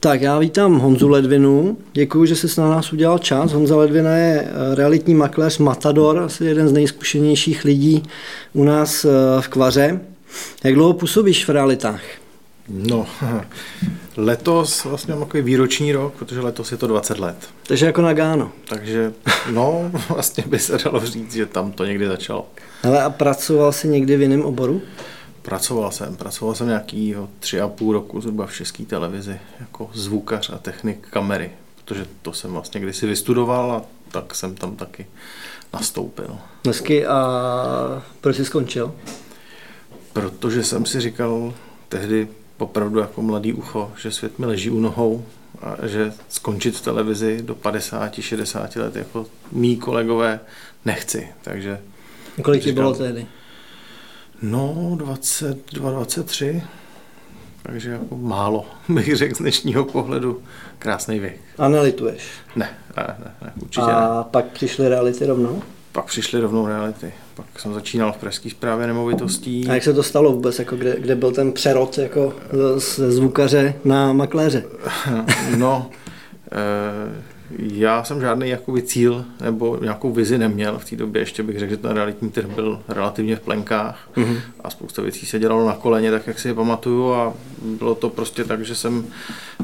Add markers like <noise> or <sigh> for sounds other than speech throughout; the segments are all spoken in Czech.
Tak já vítám Honzu Ledvinu. Děkuji, že jsi na nás udělal čas. Honza Ledvina je eh, realitní makléř Matador, asi jeden z nejzkušenějších lidí u nás eh, v Kvaře. Jak dlouho působíš v realitách? No, <laughs> letos vlastně mám takový výroční rok, protože letos je to 20 let. Takže jako na Gáno. Takže, no, <laughs> vlastně by se dalo říct, že tam to někdy začalo. Ale a pracoval jsi někdy v jiném oboru? Pracoval jsem, pracoval jsem nějakýho tři a půl roku zhruba v české televizi jako zvukař a technik kamery, protože to jsem vlastně kdysi vystudoval a tak jsem tam taky nastoupil. Dnesky a proč jsi skončil? Protože jsem si říkal tehdy opravdu jako mladý ucho, že svět mi leží u nohou a že skončit v televizi do 50-60 let jako mý kolegové nechci. Takže Kolik ti bylo tehdy? No, 22, 23. Takže jako málo, <laughs> bych řekl z dnešního pohledu. Krásný věk. A nelituješ? Ne, ne, ne, ne určitě A ne. pak přišly reality rovnou? Pak přišly rovnou reality. Pak jsem začínal v pražské správě nemovitostí. A jak se to stalo vůbec, jako kde, kde byl ten přerod jako ze zvukaře na makléře? <laughs> No, já jsem žádný jakoby cíl nebo nějakou vizi neměl v té době. Ještě bych řekl, že ten realitní trh byl relativně v plenkách mm-hmm. a spousta věcí se dělalo na koleně, tak jak si je pamatuju a bylo to prostě tak, že jsem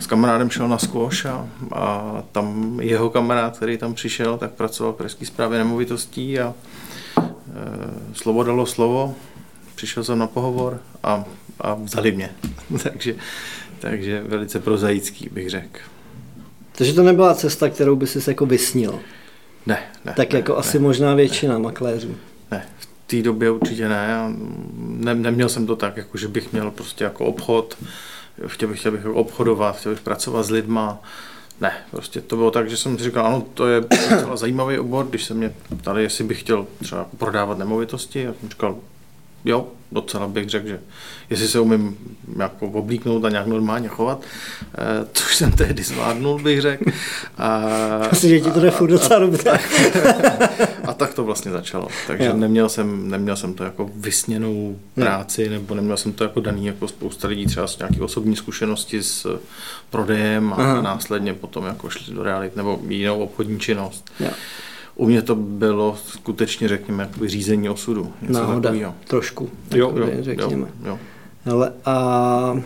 s kamarádem šel na squash a, a tam jeho kamarád, který tam přišel, tak pracoval v pražské správě nemovitostí a e, slovo dalo slovo, přišel jsem na pohovor a, a vzali mě. <laughs> takže, takže velice prozaický bych řekl. Takže to nebyla cesta, kterou by si jako vysnil. Ne, ne. Tak ne, jako ne, asi možná většina ne. makléřů. Ne, v té době určitě ne. ne. Neměl jsem to tak, jako že bych měl prostě jako obchod, chtěl bych, chtěl bych obchodovat, chtěl bych pracovat s lidma. Ne, prostě to bylo tak, že jsem si říkal, ano, to je docela zajímavý obor, když se mě ptali, jestli bych chtěl třeba prodávat nemovitosti, já jsem říkal, jo, docela bych řekl, že jestli se umím jako oblíknout a nějak normálně chovat, eh, což jsem tehdy zvládnul, bych řekl. A, <laughs> Asi, že ti to jde furt docela dobře. A tak to vlastně začalo. Takže neměl jsem, neměl jsem to jako vysněnou práci, nebo neměl jsem to jako daný jako spousta lidí třeba s nějaký osobní zkušenosti s prodejem a Aha. následně potom jako šli do realit nebo jinou obchodní činnost. Jo. U mě to bylo skutečně, řekněme, jakoby řízení osudu. Náhoda, takovýho. trošku. Jo, jo, řekněme. jo, jo. Ale a, a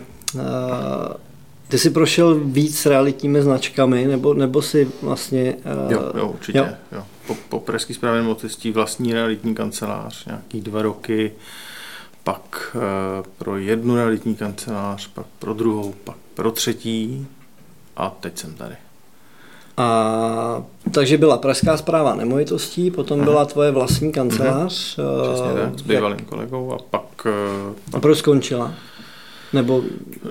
ty jsi prošel víc realitními značkami, nebo, nebo si vlastně... Uh, jo, jo, určitě. Jo. Jo. Po, po pražský správě nemovitostí vlastní realitní kancelář, nějaký dva roky, pak uh, pro jednu realitní kancelář, pak pro druhou, pak pro třetí a teď jsem tady. A takže byla Pražská zpráva nemovitostí, potom Aha. byla tvoje vlastní kancelář. Aha. Přesně tak, s bývalým kolegou a pak... pak... A proč skončila? Nebo...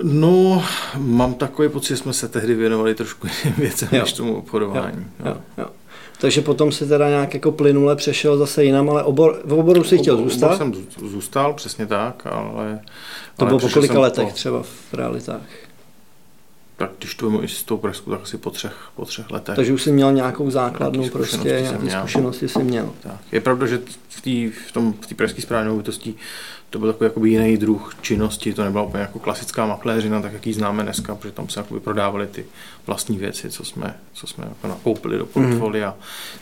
No, mám takový pocit, že jsme se tehdy věnovali trošku jiným věcem, jo. než tomu obchodování. Jo. Jo. Jo. Takže potom si teda nějak jako plynule přešel zase jinam, ale obor, v oboru si chtěl zůstat? Obor jsem zůstal, přesně tak, ale... To ale bylo po kolika letech po... třeba v realitách? Tak když to i s tou Pražskou, tak asi po třech, po třech letech. Takže už jsi měl nějakou základnu, prostě nějaké zkušenosti jsi měl. Tak. Je pravda, že v té v tom, v pražské správě nemovitostí to byl takový jakoby jiný druh činnosti, to nebyla úplně jako klasická makléřina, tak jak ji známe dneska, protože tam se jakoby prodávali ty vlastní věci, co jsme, co jsme jako nakoupili do portfolia, mm.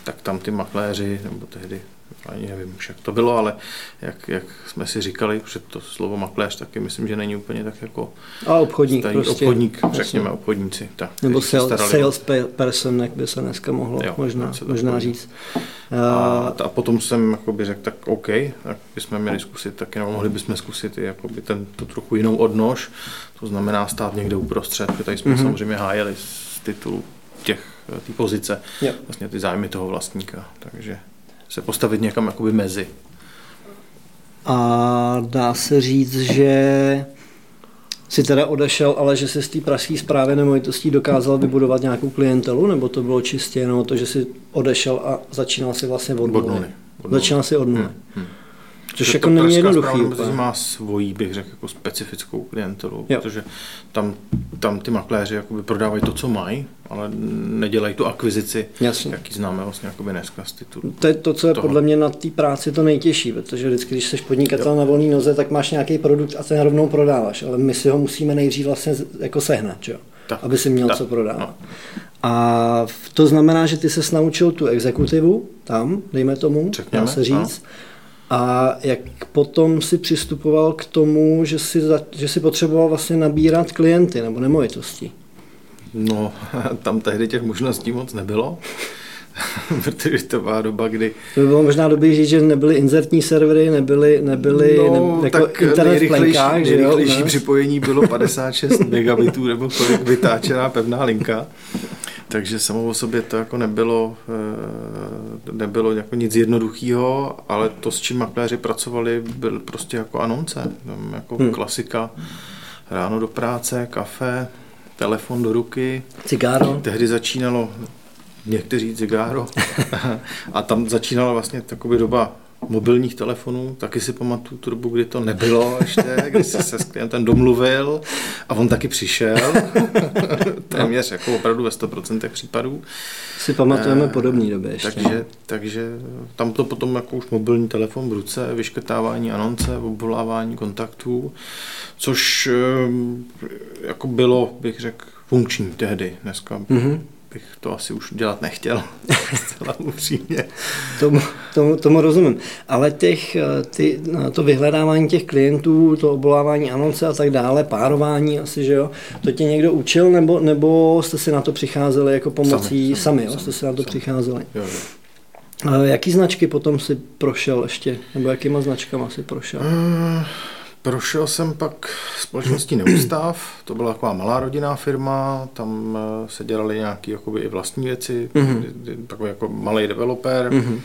tak tam ty makléři, nebo tehdy ani nevím už, jak to bylo, ale jak, jak jsme si říkali, že to slovo makléř taky myslím, že není úplně tak jako... A obchodník starý, prostě. Obchodník, řekněme, obchodníci. Tak, Nebo sales, sales person, jak by se dneska mohlo jo, možná, možná říct. A, a potom jsem jakoby řekl, tak OK, tak bychom měli zkusit taky, nebo mohli bychom zkusit i jakoby ten, tu trochu jinou odnož, to znamená stát někde uprostřed, protože tady jsme mm-hmm. samozřejmě hájeli z titulu těch, té pozice, jo. vlastně ty zájmy toho vlastníka, takže se postavit někam jakoby mezi. A dá se říct, že si teda odešel, ale že si z té pražské zprávy nemovitostí dokázal vybudovat nějakou klientelu, nebo to bylo čistě jenom to, že si odešel a začínal si vlastně od nuly? Začínal si od nuly. Hmm. Hmm. Což jako není jednoduchý. má svojí, bych řekl, jako specifickou klientelu, jo. protože tam, tam ty makléři jakoby prodávají to, co mají, ale nedělají tu akvizici, Jasně. jaký známe vlastně jakoby dneska z titulu. To je to, co je toho. podle mě na té práci to nejtěžší, protože vždycky, když jsi podnikatel jo. na volné noze, tak máš nějaký produkt a ten rovnou prodáváš, ale my si ho musíme nejdřív vlastně jako sehnat, jo? tak, aby si měl tak, co prodávat. No. A to znamená, že ty se naučil tu exekutivu tam, dejme tomu, Řekněme, dá se říct. No. A jak potom si přistupoval k tomu, že si, za, že si potřeboval vlastně nabírat klienty nebo nemovitosti? No, <laughs> tam tehdy těch možností moc nebylo. <laughs> protože to byla doba, kdy... To by bylo možná dobrý říct, že nebyly inzertní servery, nebyly, nebyly no, ne, jako tak internet nejrychlejší, plenkách, že nejrychlejší jo, připojení bylo <laughs> 56 megabitů nebo kolik vytáčená pevná linka. Takže samo o sobě to jako nebylo, eh, nebylo jako nic jednoduchého, ale to, s čím makléři pracovali, byl prostě jako anonce, jako hmm. klasika. Ráno do práce, kafe, telefon do ruky. Cigáro. Tehdy začínalo někteří cigáro. <laughs> a tam začínala vlastně taková doba mobilních telefonů, taky si pamatuju tu dobu, kdy to nebylo ještě, kdy jsi se s klientem domluvil a on taky přišel, <laughs> téměř jako opravdu ve 100% případů. Si pamatujeme e, podobné době ještě. Takže, no. takže tam to potom jako už mobilní telefon v ruce, vyškrtávání anonce, obvolávání kontaktů, což eh, jako bylo, bych řekl, funkční tehdy. Dneska mm-hmm bych to asi už dělat nechtěl, <laughs> zcela upřímně. Tomu, tomu, tomu rozumím. Ale těch, eh, ty, no, to vyhledávání těch klientů, to obolávání anonce a tak dále, párování asi, že jo, to tě někdo učil, nebo, nebo jste si na to přicházeli jako pomocí sami, sami, sami jo, sami, jste si na to sami. přicházeli? Jo, jo. A jaký značky potom si prošel ještě, nebo jakýma značkama si prošel? Uh, Prošel jsem pak společností Neústav, to byla taková malá rodinná firma, tam eh, se dělaly nějaké jakoby i vlastní věci, mm-hmm. takový jako malý developer. Mm-hmm.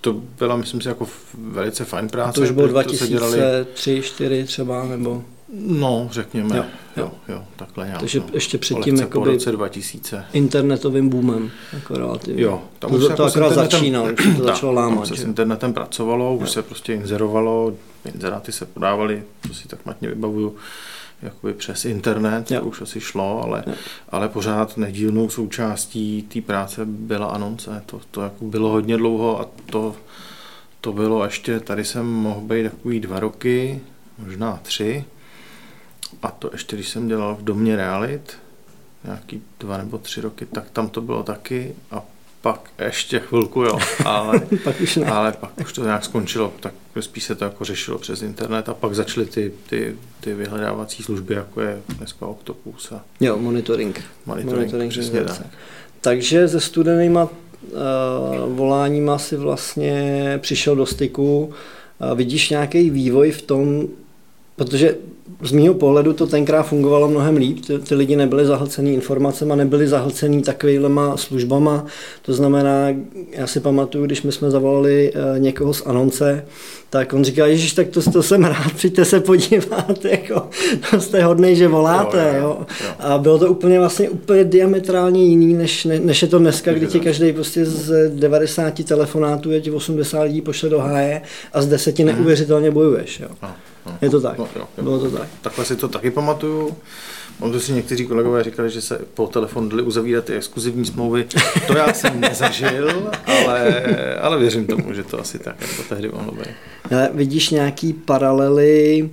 To byla, myslím si, jako velice fajn práce. A to už bylo 2003, 2004 třeba, nebo? No, řekněme, jo, jo, jo takhle nějak. Takže no. ještě předtím jako roce 2000. internetovým boomem, jako relativně. Jo, tam to, už to, jako to akorát začínalo, už to <clears throat> začalo lámat. se s internetem pracovalo, už jo. se prostě inzerovalo, inzeráty se podávaly, to si tak matně vybavuju, jakoby přes internet, jo. to už asi šlo, ale, ale pořád nedílnou součástí té práce byla anonce. To, to jako bylo hodně dlouho a to, to bylo ještě, tady jsem mohl být takový dva roky, možná tři, a to ještě, když jsem dělal v domě Realit, nějaký dva nebo tři roky, tak tam to bylo taky a pak ještě chvilku, jo, ale, <laughs> pak už ne. ale pak už to nějak skončilo, tak spíš se to jako řešilo přes internet a pak začaly ty, ty, ty vyhledávací služby, jako je dneska Octopus. A jo, monitoring. Monitoring, monitoring přesně tak. Takže se studenýma uh, voláníma si vlastně přišel do styku. Uh, vidíš nějaký vývoj v tom, protože z mého pohledu to tenkrát fungovalo mnohem líp. Ty, ty lidi nebyli zahlcený informacemi, nebyli zahlcený takovýhlema službama. To znamená, já si pamatuju, když my jsme zavolali uh, někoho z Anonce, tak on říkal, Ježíš, tak to, to jsem rád, <laughs> přijďte se podívat, <laughs> jako, to jste hodnej, že voláte. Jo, jo, jo. A bylo to úplně vlastně úplně diametrálně jiný, než, ne, než je to dneska, kdy ti každý prostě z 90 telefonátů je ti 80 lidí pošle do háje a z 10 mhm. neuvěřitelně bojuješ. Jo. No. No, je to tak. No, jo, jo. Bylo to tak. Takhle si to taky pamatuju. Mám to si někteří kolegové říkali, že se po telefonu dali uzavírat ty exkluzivní smlouvy. To já jsem nezažil, ale, ale věřím tomu, že to asi tak jako tehdy mohlo být. Ale vidíš nějaký paralely,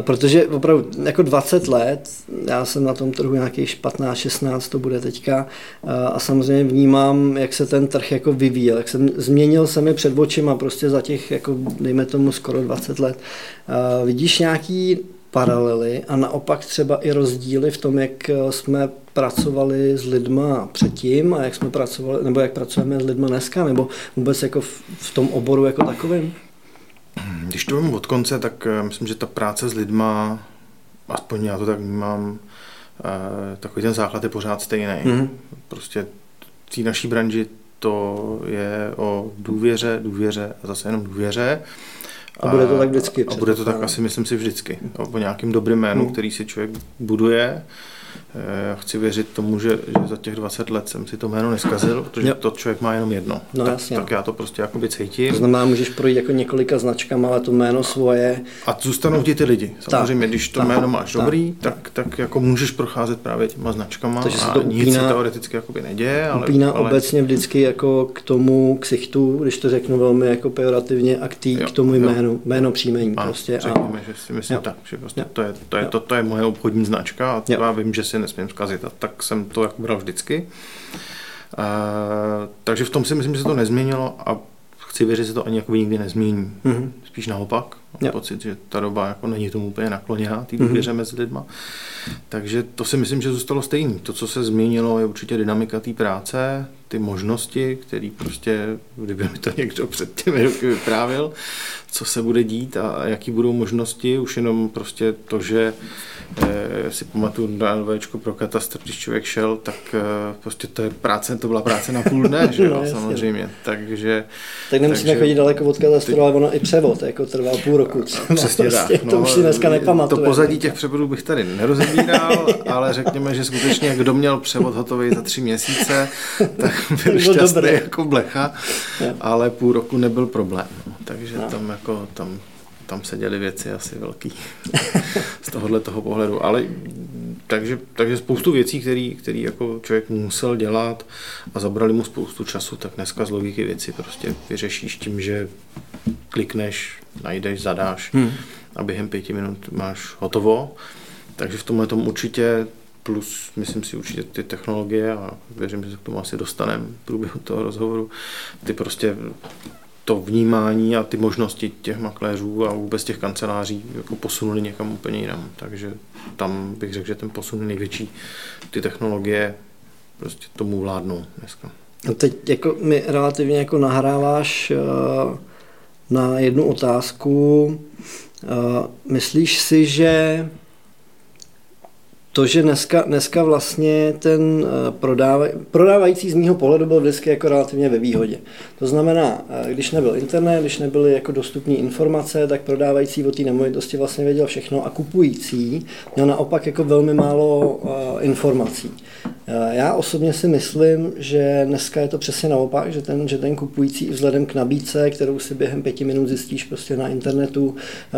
protože opravdu jako 20 let, já jsem na tom trhu nějakých 15-16, to bude teďka, eh, a samozřejmě vnímám, jak se ten trh jako vyvíjel, jak jsem změnil se mi před očima prostě za těch, jako dejme tomu skoro 20 let. Eh, vidíš nějaký paralely a naopak třeba i rozdíly v tom, jak eh, jsme pracovali s lidma předtím a jak jsme pracovali, nebo jak pracujeme s lidma dneska, nebo vůbec jako v, v tom oboru jako takovým? Když to vím od konce, tak eh, myslím, že ta práce s lidma, aspoň já to tak vnímám, eh, takový ten základ je pořád stejný. Mm-hmm. Prostě v té naší branži to je o důvěře, důvěře a zase jenom důvěře. A bude to tak vždycky. A bude to tak asi, myslím si, vždycky. O nějakým dobrým jménu, hmm. který si člověk buduje Eh, chci věřit tomu, že, že za těch 20 let jsem si to jméno neskazil, protože jo. to člověk má jenom jedno. No, tak, jasně. tak já to prostě jakoby cítím. To znamená, můžeš projít jako několika značkama, ale to jméno svoje. A zůstanou ti ty lidi. Samozřejmě, tak, když to tak, jméno máš tak, dobrý, tak, tak, jako můžeš procházet právě těma značkama Takže a to upíná, nic se teoreticky jakoby neděje. Ale, upíná ale... obecně vždycky jako k tomu ksichtu, když to řeknu velmi jako pejorativně, a k, tý, jo, k tomu jménu, jo. jméno příjmení. A, prostě. Řekněme, a... že si myslím jo. tak, že prostě to, je, to, je, to, to je moje obchodní značka a já vím, že si nesmím zkazit. A tak jsem to jako bral vždycky. Uh, takže v tom si myslím, že se to nezměnilo a chci věřit, že se to ani jako nikdy nezmění. Mm-hmm. Spíš naopak. Mám pocit, že ta doba jako není tomu úplně nakloněná, té mhm. důvěře mm-hmm. mezi lidma. Takže to si myslím, že zůstalo stejný. To, co se změnilo, je určitě dynamika té práce, ty možnosti, které prostě, kdyby mi to někdo před těmi roky vyprávil, co se bude dít a jaký budou možnosti, už jenom prostě to, že eh, si pamatuju na LVčko pro katastr, když člověk šel, tak eh, prostě to je práce, to byla práce na půl dne, že <laughs> jo, no, samozřejmě. Takže, tak nemusíme takže, chodit daleko od katastru, ty, ale ono i převod jako trvá půl roku. <laughs> Přesně prostě, tak. No, to už si dneska nepamatuje. To pozadí těch převodů bych tady nerozebíral, <laughs> ale řekněme, že skutečně kdo měl převod hotový za tři měsíce, tak <laughs> byl šťastný jako blecha, ale půl roku nebyl problém. No. Takže no. tam jako tam tam se děly věci asi velký <laughs> z tohohle toho pohledu. Ale takže, takže spoustu věcí, který, který jako člověk musel dělat a zabrali mu spoustu času, tak dneska z logiky věci prostě vyřešíš tím, že klikneš, najdeš, zadáš hmm. a během pěti minut máš hotovo. Takže v tomhle tom určitě plus, myslím si, určitě ty technologie a věřím, že se k tomu asi dostaneme v průběhu toho rozhovoru, ty prostě to vnímání a ty možnosti těch makléřů a vůbec těch kanceláří jako posunuli někam úplně jinam. Takže tam bych řekl, že ten posun je největší. Ty technologie prostě tomu vládnou dneska. A teď jako mi relativně jako nahráváš uh, na jednu otázku. Uh, myslíš si, že to, že dneska, dneska vlastně ten eh, prodávaj, prodávající z mýho pohledu byl vždycky jako relativně ve výhodě. To znamená, eh, když nebyl internet, když nebyly jako dostupné informace, tak prodávající o té nemovitosti vlastně věděl všechno a kupující měl naopak jako velmi málo uh, informací. Já osobně si myslím, že dneska je to přesně naopak, že ten, že ten kupující vzhledem k nabídce, kterou si během pěti minut zjistíš prostě na internetu,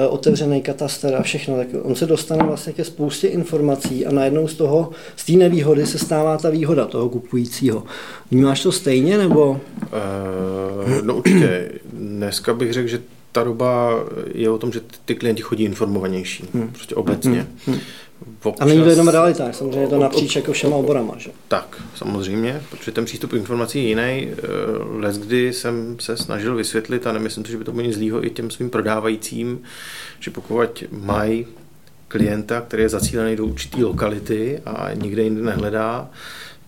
otevřený kataster a všechno, tak on se dostane vlastně ke spoustě informací a najednou z toho, z té nevýhody se stává ta výhoda toho kupujícího. Vnímáš to stejně, nebo? Uh, no určitě. Dneska bych řekl, že ta doba je o tom, že ty klienti chodí informovanější, hmm. prostě obecně. Hmm. Hmm. Občas, a není to jenom realita, samozřejmě je to napříč jako všema oborama, že? Tak, samozřejmě, protože ten přístup k informací je jiný. Eh, Les, kdy jsem se snažil vysvětlit, a nemyslím si, že by to bylo nic zlýho i těm svým prodávajícím, že pokud mají klienta, který je zacílený do určité lokality a nikde jinde nehledá,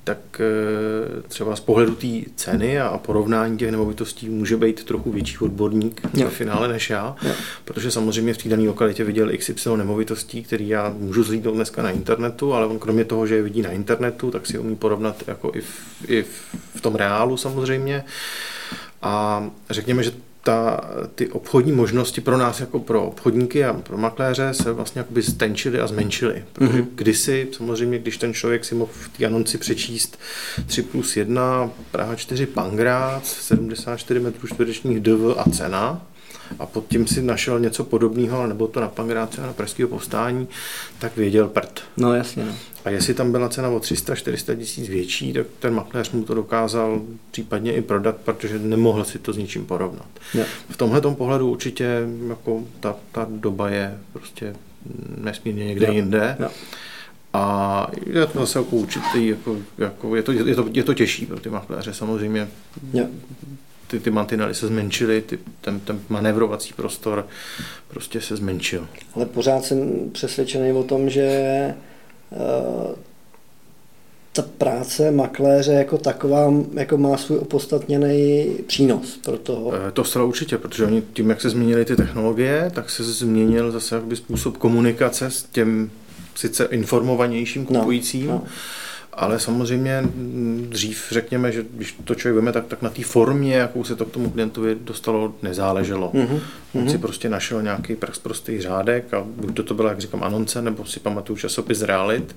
tak eh, třeba z pohledu té ceny a porovnání těch nemovitostí může být trochu větší odborník jo. ve finále než já, jo. protože samozřejmě v té dané lokalitě viděl XY nemovitostí, který já můžu zlídnout dneska na internetu, ale on kromě toho, že je vidí na internetu, tak si umí porovnat jako i v, i v tom reálu samozřejmě. A řekněme, že ta, ty obchodní možnosti pro nás jako pro obchodníky a pro makléře se vlastně jakoby stenčily a zmenšily. Protože mm-hmm. kdysi, samozřejmě, když ten člověk si mohl v té anonci přečíst 3 plus 1, Praha 4 Pangrác, 74 metrů čtverečních DV a cena, a pod tím si našel něco podobného, nebo to na Pangráce na Pražského povstání, tak věděl prd. No jasně. No. A jestli tam byla cena o 300-400 tisíc větší, tak ten makléř mu to dokázal případně i prodat, protože nemohl si to s ničím porovnat. Ja. V tomhle pohledu určitě jako ta, ta doba je prostě nesmírně někde ja. jinde. Ja. A je to zase jako určitý, jako, jako je, to, je, to, je to těžší pro ty makléře samozřejmě. Ja ty, ty mantinely se zmenšily, ty, ten, ten manevrovací prostor prostě se zmenšil. Ale pořád jsem přesvědčený o tom, že uh, ta práce makléře jako taková jako má svůj opodstatněný přínos pro toho. Eh, to zcela určitě, protože oni tím, jak se změnily ty technologie, tak se změnil zase jakoby způsob komunikace s těm sice informovanějším no, kupujícím, no, no ale samozřejmě dřív řekněme, že když to člověk veme, tak, tak na té formě, jakou se to k tomu klientovi dostalo, nezáleželo. Mm-hmm. On si prostě našel nějaký prostý řádek a buď to, to byla, jak říkám, anonce, nebo si pamatuju časopis Realit,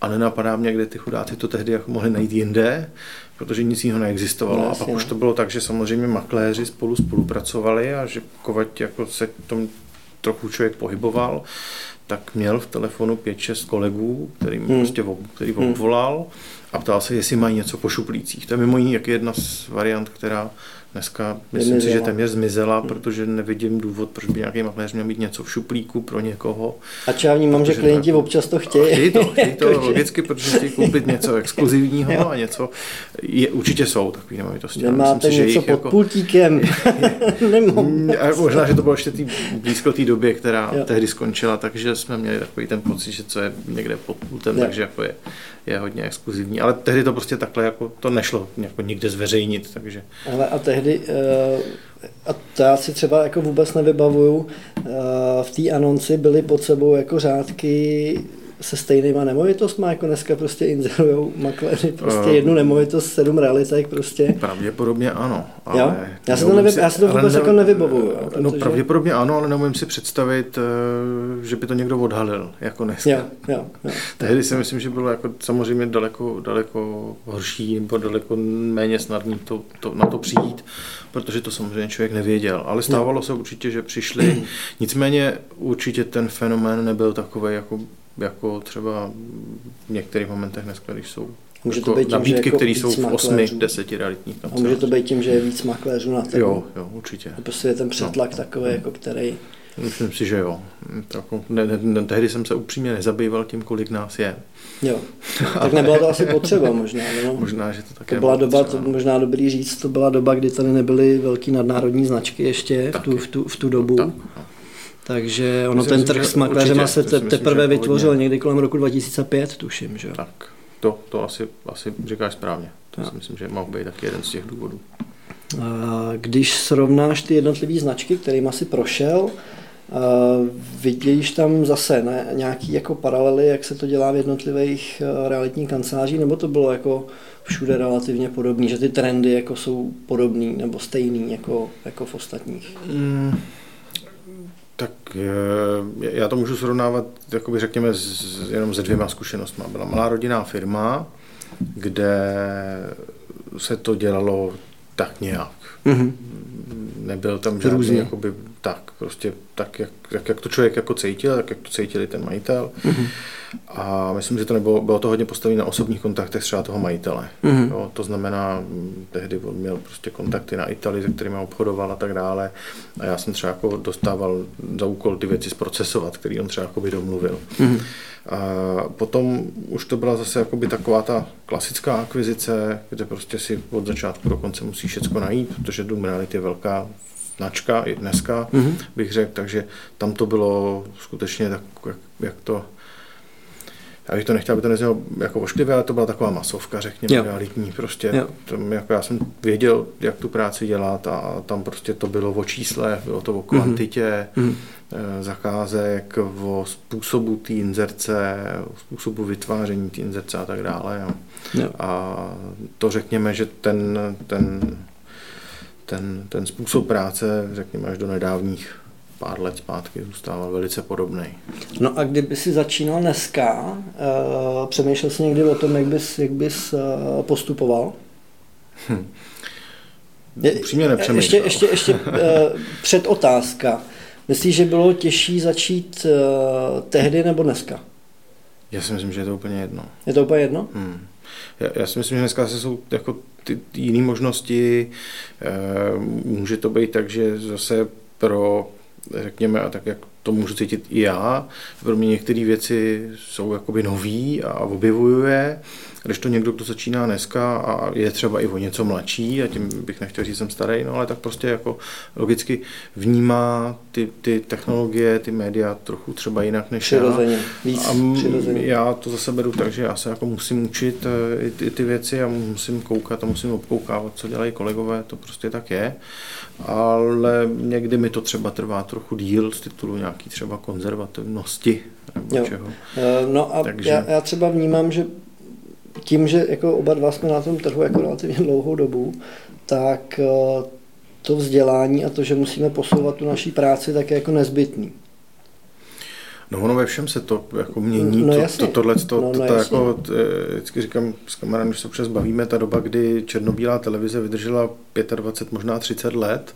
a nenapadá mě, kde ty chudáci to tehdy jako mohli najít jinde, protože nic jiného neexistovalo. No, a pak už to bylo tak, že samozřejmě makléři spolu spolupracovali a že pokud jako se tom trochu člověk pohyboval, tak měl v telefonu 5-6 kolegů, který, hmm. prostě, který hmm. obvolal a ptal se, jestli mají něco po šuplících. To je mimo jiný jak jedna z variant, která Dneska myslím si, že téměř zmizela, hmm. protože nevidím důvod, proč by nějaký makléř měl mít něco v šuplíku pro někoho. A já vnímám, že klienti to, občas to chtějí. Chtějí to, chtějí to <laughs> logicky, protože chtějí koupit něco <laughs> exkluzivního a něco. Je, určitě jsou takový nemovitosti. Nemáte myslím něco si, pod jako, pultíkem. <laughs> možná, že to bylo ještě tý, blízko té době, která jo. tehdy skončila, takže jsme měli takový ten pocit, že co je někde pod pultem, jo. takže jako je, je hodně exkluzivní. Ale tehdy to prostě takhle jako to nešlo jako nikde zveřejnit. Takže... Ale a tehdy tehdy, eh, a to já si třeba jako vůbec nevybavuju, eh, v té anonci byly pod sebou jako řádky se stejnýma nemovitostmi, jako dneska prostě inzerujou makléři prostě uh, jednu nemovitost, sedm realitek prostě. Pravděpodobně ano. Ale jo? Já, si to nevy, si, já si to vůbec ne, jako nevybavuju. No protože... pravděpodobně ano, ale neumím si představit, eh, že by to někdo odhalil, jako dneska. Jo, jo, jo. Tehdy si myslím, že bylo jako samozřejmě daleko, daleko horší nebo daleko méně snadný to, to, na to přijít, protože to samozřejmě člověk nevěděl. Ale stávalo se určitě, že přišli. <clears throat> Nicméně určitě ten fenomén nebyl takový, jako jako třeba v některých momentech dneska, když jsou může jako to být tím, nabídky, jako které jsou v 8, 10 realitních kancelářích. může to být tím, že je víc makléřů na trhu. Jo, jo, určitě. A prostě je ten přetlak no. takový, jako který... Myslím si, že jo. Tak, ne, ne, ne, tehdy jsem se upřímně nezabýval tím, kolik nás je. Jo, <laughs> tak nebyla to asi potřeba možná. <laughs> No. Možná, že to také to byla doba, to možná dobrý říct, to byla doba, kdy tady nebyly velký nadnárodní značky ještě v tu, v, tu, v tu dobu. Tak, no. Takže ono Myslím, ten trh s makléřem se te, teprve vytvořil hodně. někdy kolem roku 2005, tuším. Že? Tak, to, to asi, asi říkáš správně. To no. si myslím, že mohl být taky jeden z těch důvodů. A když srovnáš ty jednotlivé značky, kterým asi prošel, vidíš tam zase ne, nějaký jako paralely, jak se to dělá v jednotlivých realitních kancelářích, nebo to bylo jako všude relativně podobný, že ty trendy jako jsou podobný nebo stejný jako, jako v ostatních? Mm, tak já to můžu srovnávat, jakoby řekněme, s, jenom se dvěma zkušenostmi. Byla malá rodinná firma, kde se to dělalo tak nějak. Mm-hmm. Nebyl tam žádný jakoby, tak, prostě tak, jak, jak, jak to člověk jako cítil, tak jak to cítili ten majitel. Mm-hmm. A myslím, že to nebylo, bylo to hodně postavené na osobních kontaktech třeba toho majitele. Mm-hmm. Jo, to znamená, tehdy on měl prostě kontakty na Italii, se kterými obchodoval a tak dále. A já jsem třeba jako dostával za úkol ty věci zprocesovat, který on třeba jako by domluvil. Mm-hmm. A potom už to byla zase jakoby taková ta klasická akvizice, kde prostě si od začátku do konce musíš všechno najít, protože Doom Reality je velká značka i dneska, mm-hmm. bych řekl, takže tam to bylo skutečně tak, jak, jak to já bych to nechtěl, aby to neznělo jako ošklivě, ale to byla taková masovka, řekněme, jo. realitní. Prostě jo. Tam, jako já jsem věděl, jak tu práci dělat a tam prostě to bylo o čísle, bylo to o mhm. kvantitě mm-hmm. zakázek, o způsobu té inzerce, o způsobu vytváření té inzerce a tak dále. Jo. Jo. A to řekněme, že ten, ten, ten, ten způsob práce, řekněme, až do nedávných pár let zpátky zůstával velice podobný. No a kdyby si začínal dneska, uh, přemýšlel jsi někdy o tom, jak bys, jak bys uh, postupoval? Hm. <laughs> Upřímně nepřemýšlel. Ještě, ještě, ještě uh, předotázka. Myslíš, že bylo těžší začít uh, tehdy nebo dneska? Já si myslím, že je to úplně jedno. Je to úplně jedno? Hmm. Já, já si myslím, že dneska se jsou jako ty, ty jiné možnosti. E, může to být tak, že zase pro řekněme, a tak jak to můžu cítit i já, pro mě některé věci jsou jakoby nový a objevuju je, když to někdo, kdo začíná dneska a je třeba i o něco mladší, a tím bych nechtěl říct, že jsem starý, no ale tak prostě jako logicky vnímá ty, ty technologie, ty média trochu třeba jinak než přirozeně, já. Víc a přirozeně. já to zase beru tak, že já se jako musím učit eh, i ty, ty věci a musím koukat a musím obkoukávat, co dělají kolegové, to prostě tak je. Ale někdy mi to třeba trvá trochu díl z titulu nějaký třeba konzervativnosti nebo jo. čeho. Eh, no a Takže... já, já třeba vnímám, že tím, že jako oba dva jsme na tom trhu jako relativně dlouhou dobu, tak eh, to vzdělání a to, že musíme posouvat tu naší práci, tak je jako nezbytný. No ono ve všem se to jako mění, no, to, to, tohle, to, no, no, to, jako, eh, vždycky říkám s kamarádem, když se občas bavíme, ta doba, kdy černobílá televize vydržela 25, možná 30 let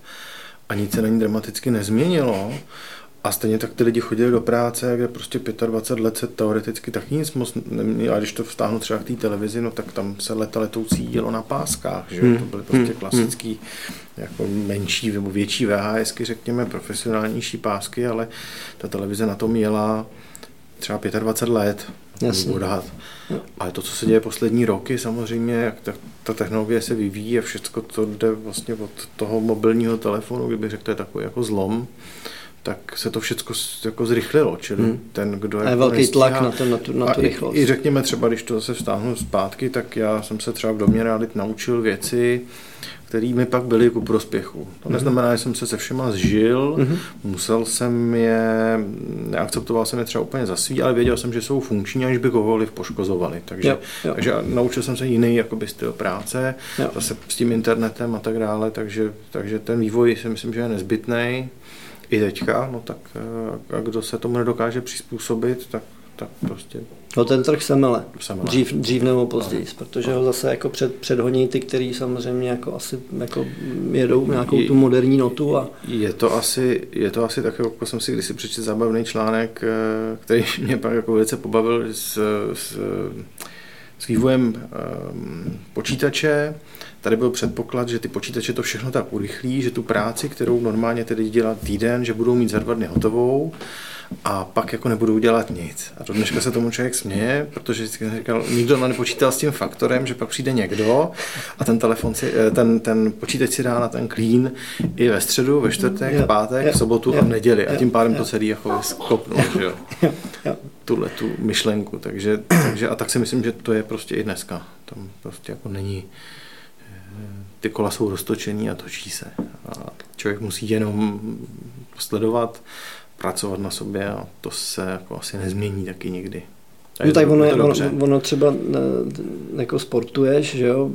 a nic se na ní dramaticky nezměnilo, A stejně tak ty lidi chodili do práce, kde prostě 25 let se teoreticky tak nic moc nemělo. A když to vstáhnu třeba k té televizi, no tak tam se leta letoucí dělo na páskách, že hmm. to byly prostě hmm. klasický jako menší nebo větší VHSky, řekněme, profesionálnější pásky, ale ta televize na tom jela třeba 25 let. Jasně. Odhad. Ale to, co se děje poslední roky, samozřejmě, jak ta, ta technologie se vyvíjí a všechno to jde vlastně od toho mobilního telefonu, kdybych řekl, to je takový jako zlom, tak se to všechno jako zrychlilo, čili hmm. ten, kdo je jako velký nestíhá, tlak na, to, na tu, na tu rychlost. I, I řekněme třeba, když to zase vstáhnu zpátky, tak já jsem se třeba v domě realit naučil věci, které mi pak byly ku prospěchu. To mhm. neznamená, že jsem se se všema zžil, mm-hmm. musel jsem je, neakceptoval jsem je třeba úplně za svý, ale věděl jsem, že jsou funkční, aniž by kohokoliv poškozovali. Takže, jo, jo. takže naučil jsem se jiný jakoby, styl práce, jo. zase s tím internetem a tak dále, takže, takže ten vývoj si myslím, že je nezbytný i teďka, no tak a kdo se tomu nedokáže přizpůsobit, tak, tak prostě No ten trh se mele, dřív, dřív nebo později, no. protože ho zase jako před, předhoní ty, který samozřejmě jako asi jako jedou nějakou tu moderní notu. A... Je to asi, je to asi tak, jako jsem si kdysi přečetl zábavný článek, eh, který <laughs> mě pak jako velice pobavil s, s, s vývojem um, počítače. Tady byl předpoklad, že ty počítače to všechno tak urychlí, že tu práci, kterou normálně tedy dělat týden, že budou mít za dva dny hotovou, a pak jako nebudou dělat nic. A do dneška se tomu člověk směje, protože vždycky říkal, nikdo nepočítal s tím faktorem, že pak přijde někdo a ten telefon si, eh, ten, ten počítač si dá na ten clean i ve středu, ve čtvrtek, v pátek, v sobotu a v neděli. A tím pádem to celý jako skopnul, že jo. Tuhle tu myšlenku. Takže, takže, a tak si myslím, že to je prostě i dneska. Tam prostě jako není eh, ty kola jsou roztočený a točí se. A člověk musí jenom sledovat pracovat na sobě a to se jako asi nezmění taky nikdy. No tak ono, ono, ono třeba eh, jako sportuješ, že jo,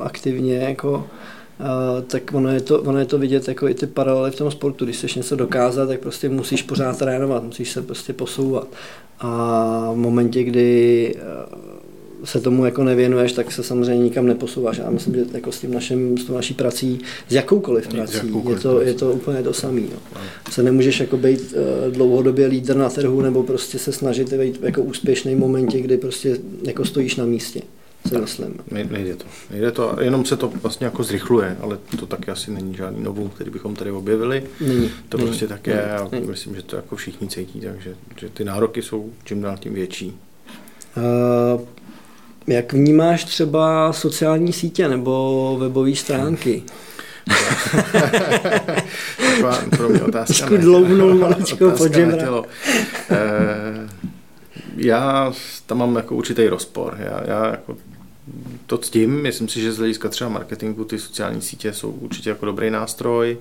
aktivně jako, a, tak ono je, to, ono je to vidět jako i ty paralely v tom sportu. Když chceš něco dokázat, tak prostě musíš pořád trénovat, musíš se prostě posouvat. A v momentě, kdy eh, se tomu jako nevěnuješ, tak se samozřejmě nikam neposouváš. Já myslím, že jako s tím naším, s tou naší prací, s jakoukoliv prací, jakoukoliv je, to, je to úplně to samé. No. Se nemůžeš jako být uh, dlouhodobě lídr na trhu nebo prostě se snažit být jako úspěšný v momentě, kdy prostě jako stojíš na místě. Se myslím. Nejde to. Nejde to, jenom se to vlastně jako zrychluje, ale to taky asi není žádný novou, který bychom tady objevili. Není. To není, prostě tak je a myslím, že to jako všichni cítí, takže že ty nároky jsou čím dál tím větší. Uh, jak vnímáš třeba sociální sítě nebo webové stránky? Taková pro mě otázka. Trošku dlouhnou <laughs> maličkou pod Já tam mám jako určitý rozpor. Já, já jako to ctím, myslím si, že z hlediska třeba marketingu ty sociální sítě jsou určitě jako dobrý nástroj.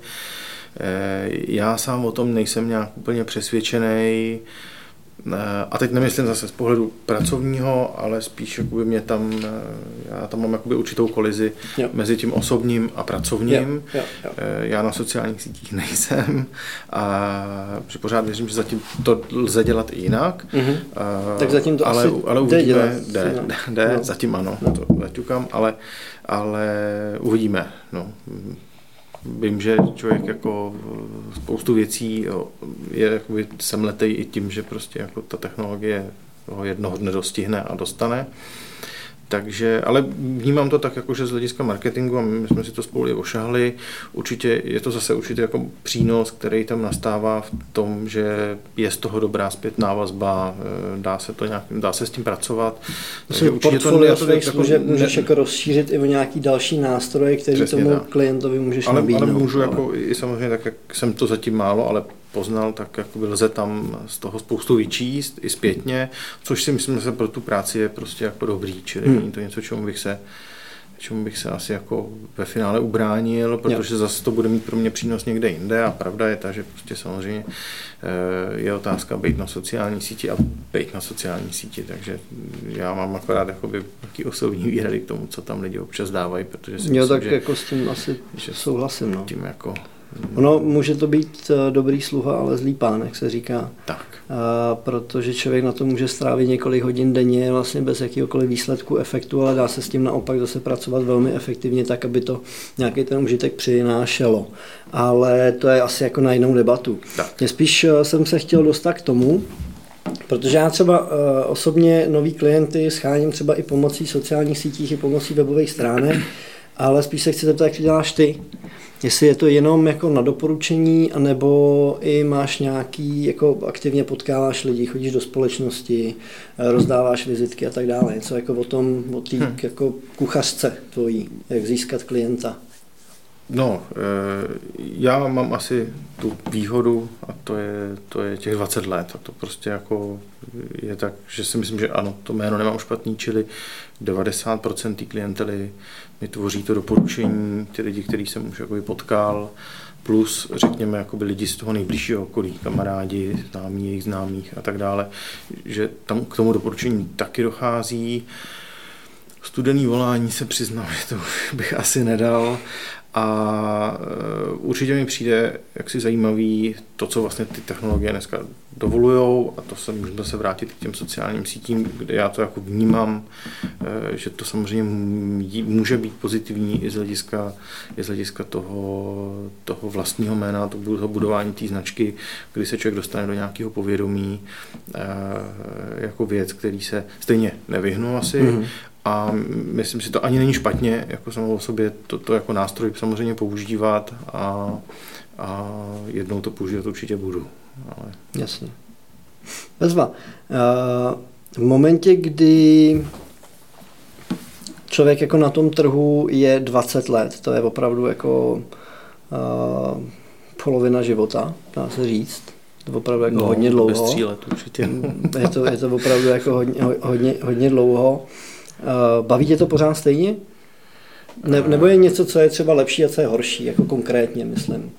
Eh, já sám o tom nejsem nějak úplně přesvědčený. A teď nemyslím zase z pohledu pracovního, ale spíš jakoby mě tam, já tam mám jakoby určitou kolizi jo. mezi tím osobním a pracovním. Jo, jo, jo. Eh, já na sociálních sítích <laughs> nejsem a že pořád věřím, že zatím to lze dělat i jinak. Mm-hmm. A, tak zatím to ale, asi ale uvidíme, jde, dělat, jde, jde, jde no. zatím ano, no. to leťukám, ale, ale uvidíme. No vím, že člověk jako spoustu věcí je jakoby semletej i tím, že prostě jako ta technologie ho jednoho dne dostihne a dostane. Takže, ale vnímám to tak, jako, že z hlediska marketingu, a my jsme si to spolu i ošahli, určitě je to zase určitě jako přínos, který tam nastává v tom, že je z toho dobrá zpětná vazba, eh, dá se, to nějak, dá se s tím pracovat. Takže určitě to, to, to jako, služeb můžeš jako rozšířit i o nějaký další nástroje, který tomu tak. klientovi můžeš ale, nabídnout. Ale můžu ale... jako i samozřejmě tak, jak jsem to zatím málo, ale poznal, tak jakoby lze tam z toho spoustu vyčíst i zpětně, což si myslím, že pro tu práci je prostě jako dobrý, čili hmm. není to něco, čemu bych se čemu bych se asi jako ve finále ubránil, protože jo. zase to bude mít pro mě přínos někde jinde a pravda je ta, že prostě samozřejmě eh, je otázka být na sociální síti a být na sociální síti, takže já mám akorát jakoby nějaký osobní výhrady k tomu, co tam lidi občas dávají, protože si jo, myslím, tak že, jako s tím asi že souhlasím. No. Tím jako Ono může to být eh, dobrý sluha, ale zlý pán, jak se říká. Tak. protože člověk na to může strávit několik hodin denně vlastně bez jakýkoliv výsledku, efektu, ale dá se s tím naopak zase pracovat velmi efektivně tak, aby to nějaký ten užitek přinášelo. Ale to je asi jako na jinou debatu. Tak. Spíš eh, jsem se chtěl dostat k tomu, Protože já třeba osobně nový klienty scháním třeba i pomocí sociálních sítích, i pomocí webových stránek, ale spíš se chci zeptat, jak to děláš ty. Jestli je to jenom jako na doporučení, anebo i máš nějaký, jako aktivně potkáváš lidi, chodíš do společnosti, eh, rozdáváš vizitky a tak dále. Něco jako o tom, o té hmm. jako kuchařce tvojí, jak získat klienta. No, eh, já mám asi tu výhodu a to je, to je těch 20 let a to prostě jako je tak, že si myslím, že ano, to jméno nemám špatný, čili 90% té klientely mi tvoří to doporučení, ty lidi, který jsem už jakoby potkal, plus řekněme jakoby lidi z toho nejbližšího okolí, kamarádi, známí, jejich známých a tak dále, že tam k tomu doporučení taky dochází. Studený volání se přiznám, <laughs> že to bych asi nedal a e, určitě mi přijde jaksi zajímavý to, co vlastně ty technologie dneska dovolují a to se můžeme se vrátit k těm sociálním sítím, kde já to jako vnímám, e, že to samozřejmě může být pozitivní i z hlediska, i z hlediska toho, toho vlastního jména, toho budování té značky, kdy se člověk dostane do nějakého povědomí e, jako věc, který se stejně nevyhnul asi, mm-hmm a myslím si, to ani není špatně, jako samo o sobě, to, to jako nástroj samozřejmě používat a, a jednou to používat určitě budu. Ale... Jasně. Bezva. V momentě, kdy člověk jako na tom trhu je 20 let, to je opravdu jako uh, polovina života, dá se říct. To je opravdu jako no, hodně dlouho. Bez let určitě. Je to, je to opravdu jako hodně, hodně, hodně dlouho. Eh, baví tě to pořád stejně? Ne, nebo je něco, co je třeba lepší a co je horší, jako konkrétně, myslím?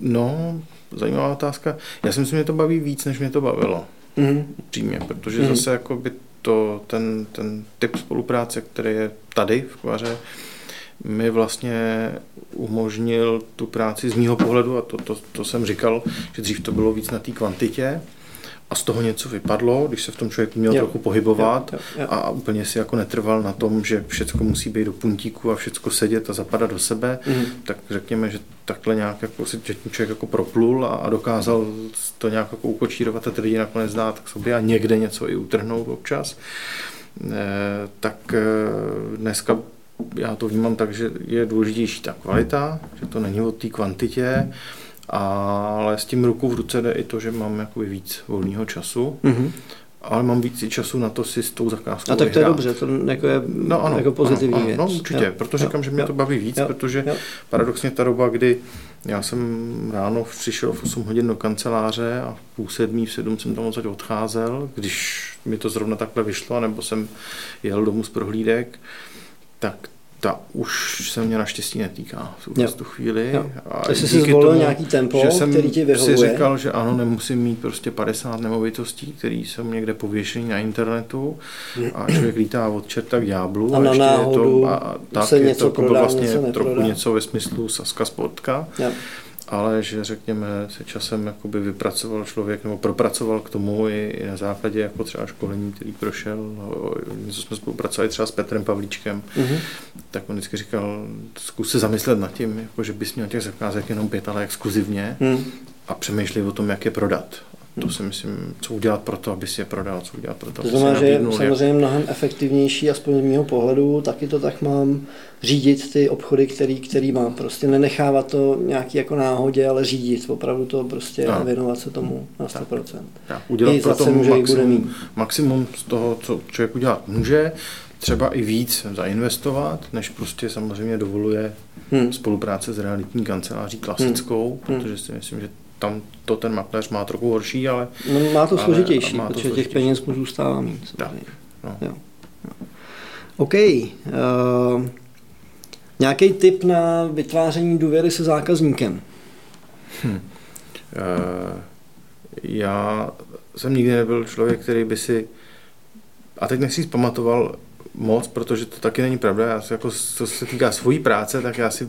No, zajímavá otázka. Já si myslím, že to baví víc, než mě to bavilo. Mm-hmm. Přímě, protože mm-hmm. zase jako by to, ten, ten typ spolupráce, který je tady v Kvaře, mi vlastně umožnil tu práci z mýho pohledu, a to, to, to jsem říkal, že dřív to bylo víc na té kvantitě, a z toho něco vypadlo, když se v tom člověk měl jo. trochu pohybovat jo, jo, jo. a úplně si jako netrval na tom, že všechno musí být do puntíku a všechno sedět a zapadat do sebe, mm. tak řekněme, že takhle nějak jako si člověk jako proplul a, a dokázal to nějak jako ukočírovat a ty lidi nakonec dát k sobě a někde něco i utrhnout občas. E, tak e, dneska já to vnímám tak, že je důležitější ta kvalita, že to není o té kvantitě, ale s tím ruku v ruce jde i to, že mám jakoby víc volného času. Mm-hmm. Ale mám víc času na to si s tou zakázkou A tak to je dobře, to jako je no, ano, jako pozitivní ano, věc. No určitě, jo, proto jo, říkám, že mě jo, to baví víc, jo, protože jo. paradoxně ta doba, kdy já jsem ráno přišel v 8 hodin do kanceláře a v půl sedmí, v sedm jsem tam odsaď odcházel, když mi to zrovna takhle vyšlo, nebo jsem jel domů z prohlídek, tak ta už se mě naštěstí netýká v tu chvíli. Jo. A Takže jsi zvolil tomu, nějaký tempo, že jsem který ti vyhovuje. si říkal, že ano, nemusím mít prostě 50 nemovitostí, které jsou někde pověšený na internetu a člověk lítá od čerta k ďáblu. A, a na náhodu je to, a, tak se je něco to prodá, vlastně něco trochu něco ve smyslu Saska Spotka. Jo ale že řekněme se časem jakoby vypracoval člověk nebo propracoval k tomu i, i na základě jako třeba školení, který prošel, no, něco jsme spolupracovali třeba s Petrem Pavlíčkem, mm-hmm. tak on vždycky říkal, zkus se zamyslet nad tím, jako že bys měl těch zakázek jenom pět, ale exkluzivně mm. a přemýšlej o tom, jak je prodat. To si myslím, co udělat pro to, aby si je prodal, co udělat pro to, to znamená, že je samozřejmě mnohem efektivnější, aspoň z mého pohledu, taky to tak mám řídit ty obchody, který, který mám. Prostě nenechávat to nějaký jako náhodě, ale řídit, opravdu to prostě no. věnovat se tomu na 100%. Tak, tak. Udělat I pro to maximum, maximum z toho, co člověk udělat může, třeba i víc zainvestovat, než prostě samozřejmě dovoluje hmm. spolupráce s realitní kanceláří klasickou, hmm. protože si myslím, že tam to ten makléř má trochu horší, ale... No, má to složitější, má to protože složitější. těch peněz mu zůstává mít. Tak, no. jo. OK. Uh, nějaký tip na vytváření důvěry se zákazníkem? Hm. Uh, já jsem nikdy nebyl člověk, který by si... A teď nechci zpamatoval moc, protože to taky není pravda. Já si jako, co se týká svojí práce, tak já si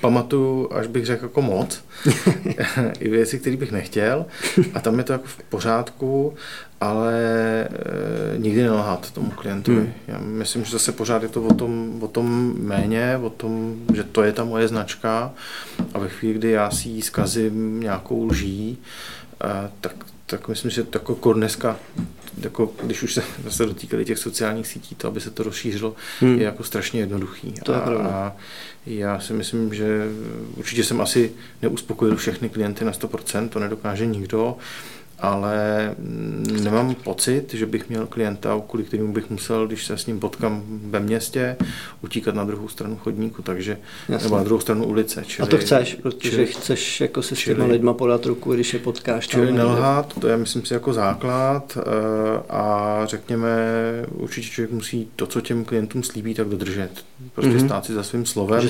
pamatuju, až bych řekl jako moc. <laughs> <laughs> I věci, které bych nechtěl. A tam je to jako v pořádku, ale e, nikdy nelhat tomu klientovi. Hmm. Já myslím, že zase pořád je to o tom, o tom méně, o tom, že to je ta moje značka a ve chvíli, kdy já si ji zkazím nějakou lží, e, tak, tak myslím, že jako dneska jako, když už se <laughs> zase dotýkali těch sociálních sítí, to, aby se to rozšířilo, hmm. je jako strašně jednoduchý. To je a, a já si myslím, že určitě jsem asi neuspokojil všechny klienty na 100%, to nedokáže nikdo, ale nemám pocit, že bych měl klienta, kvůli kterému bych musel, když se s ním potkám ve městě, utíkat na druhou stranu chodníku, takže, Jasně. nebo na druhou stranu ulice. Čili, a to chceš, protože čili, chceš jako se s těma čili, lidma podat ruku, když je potkáš. Čili nelhát, to je myslím si jako základ eh, a řekněme, určitě člověk musí to, co těm klientům slíbí, tak dodržet. Prostě mm-hmm. stát si za svým slovem.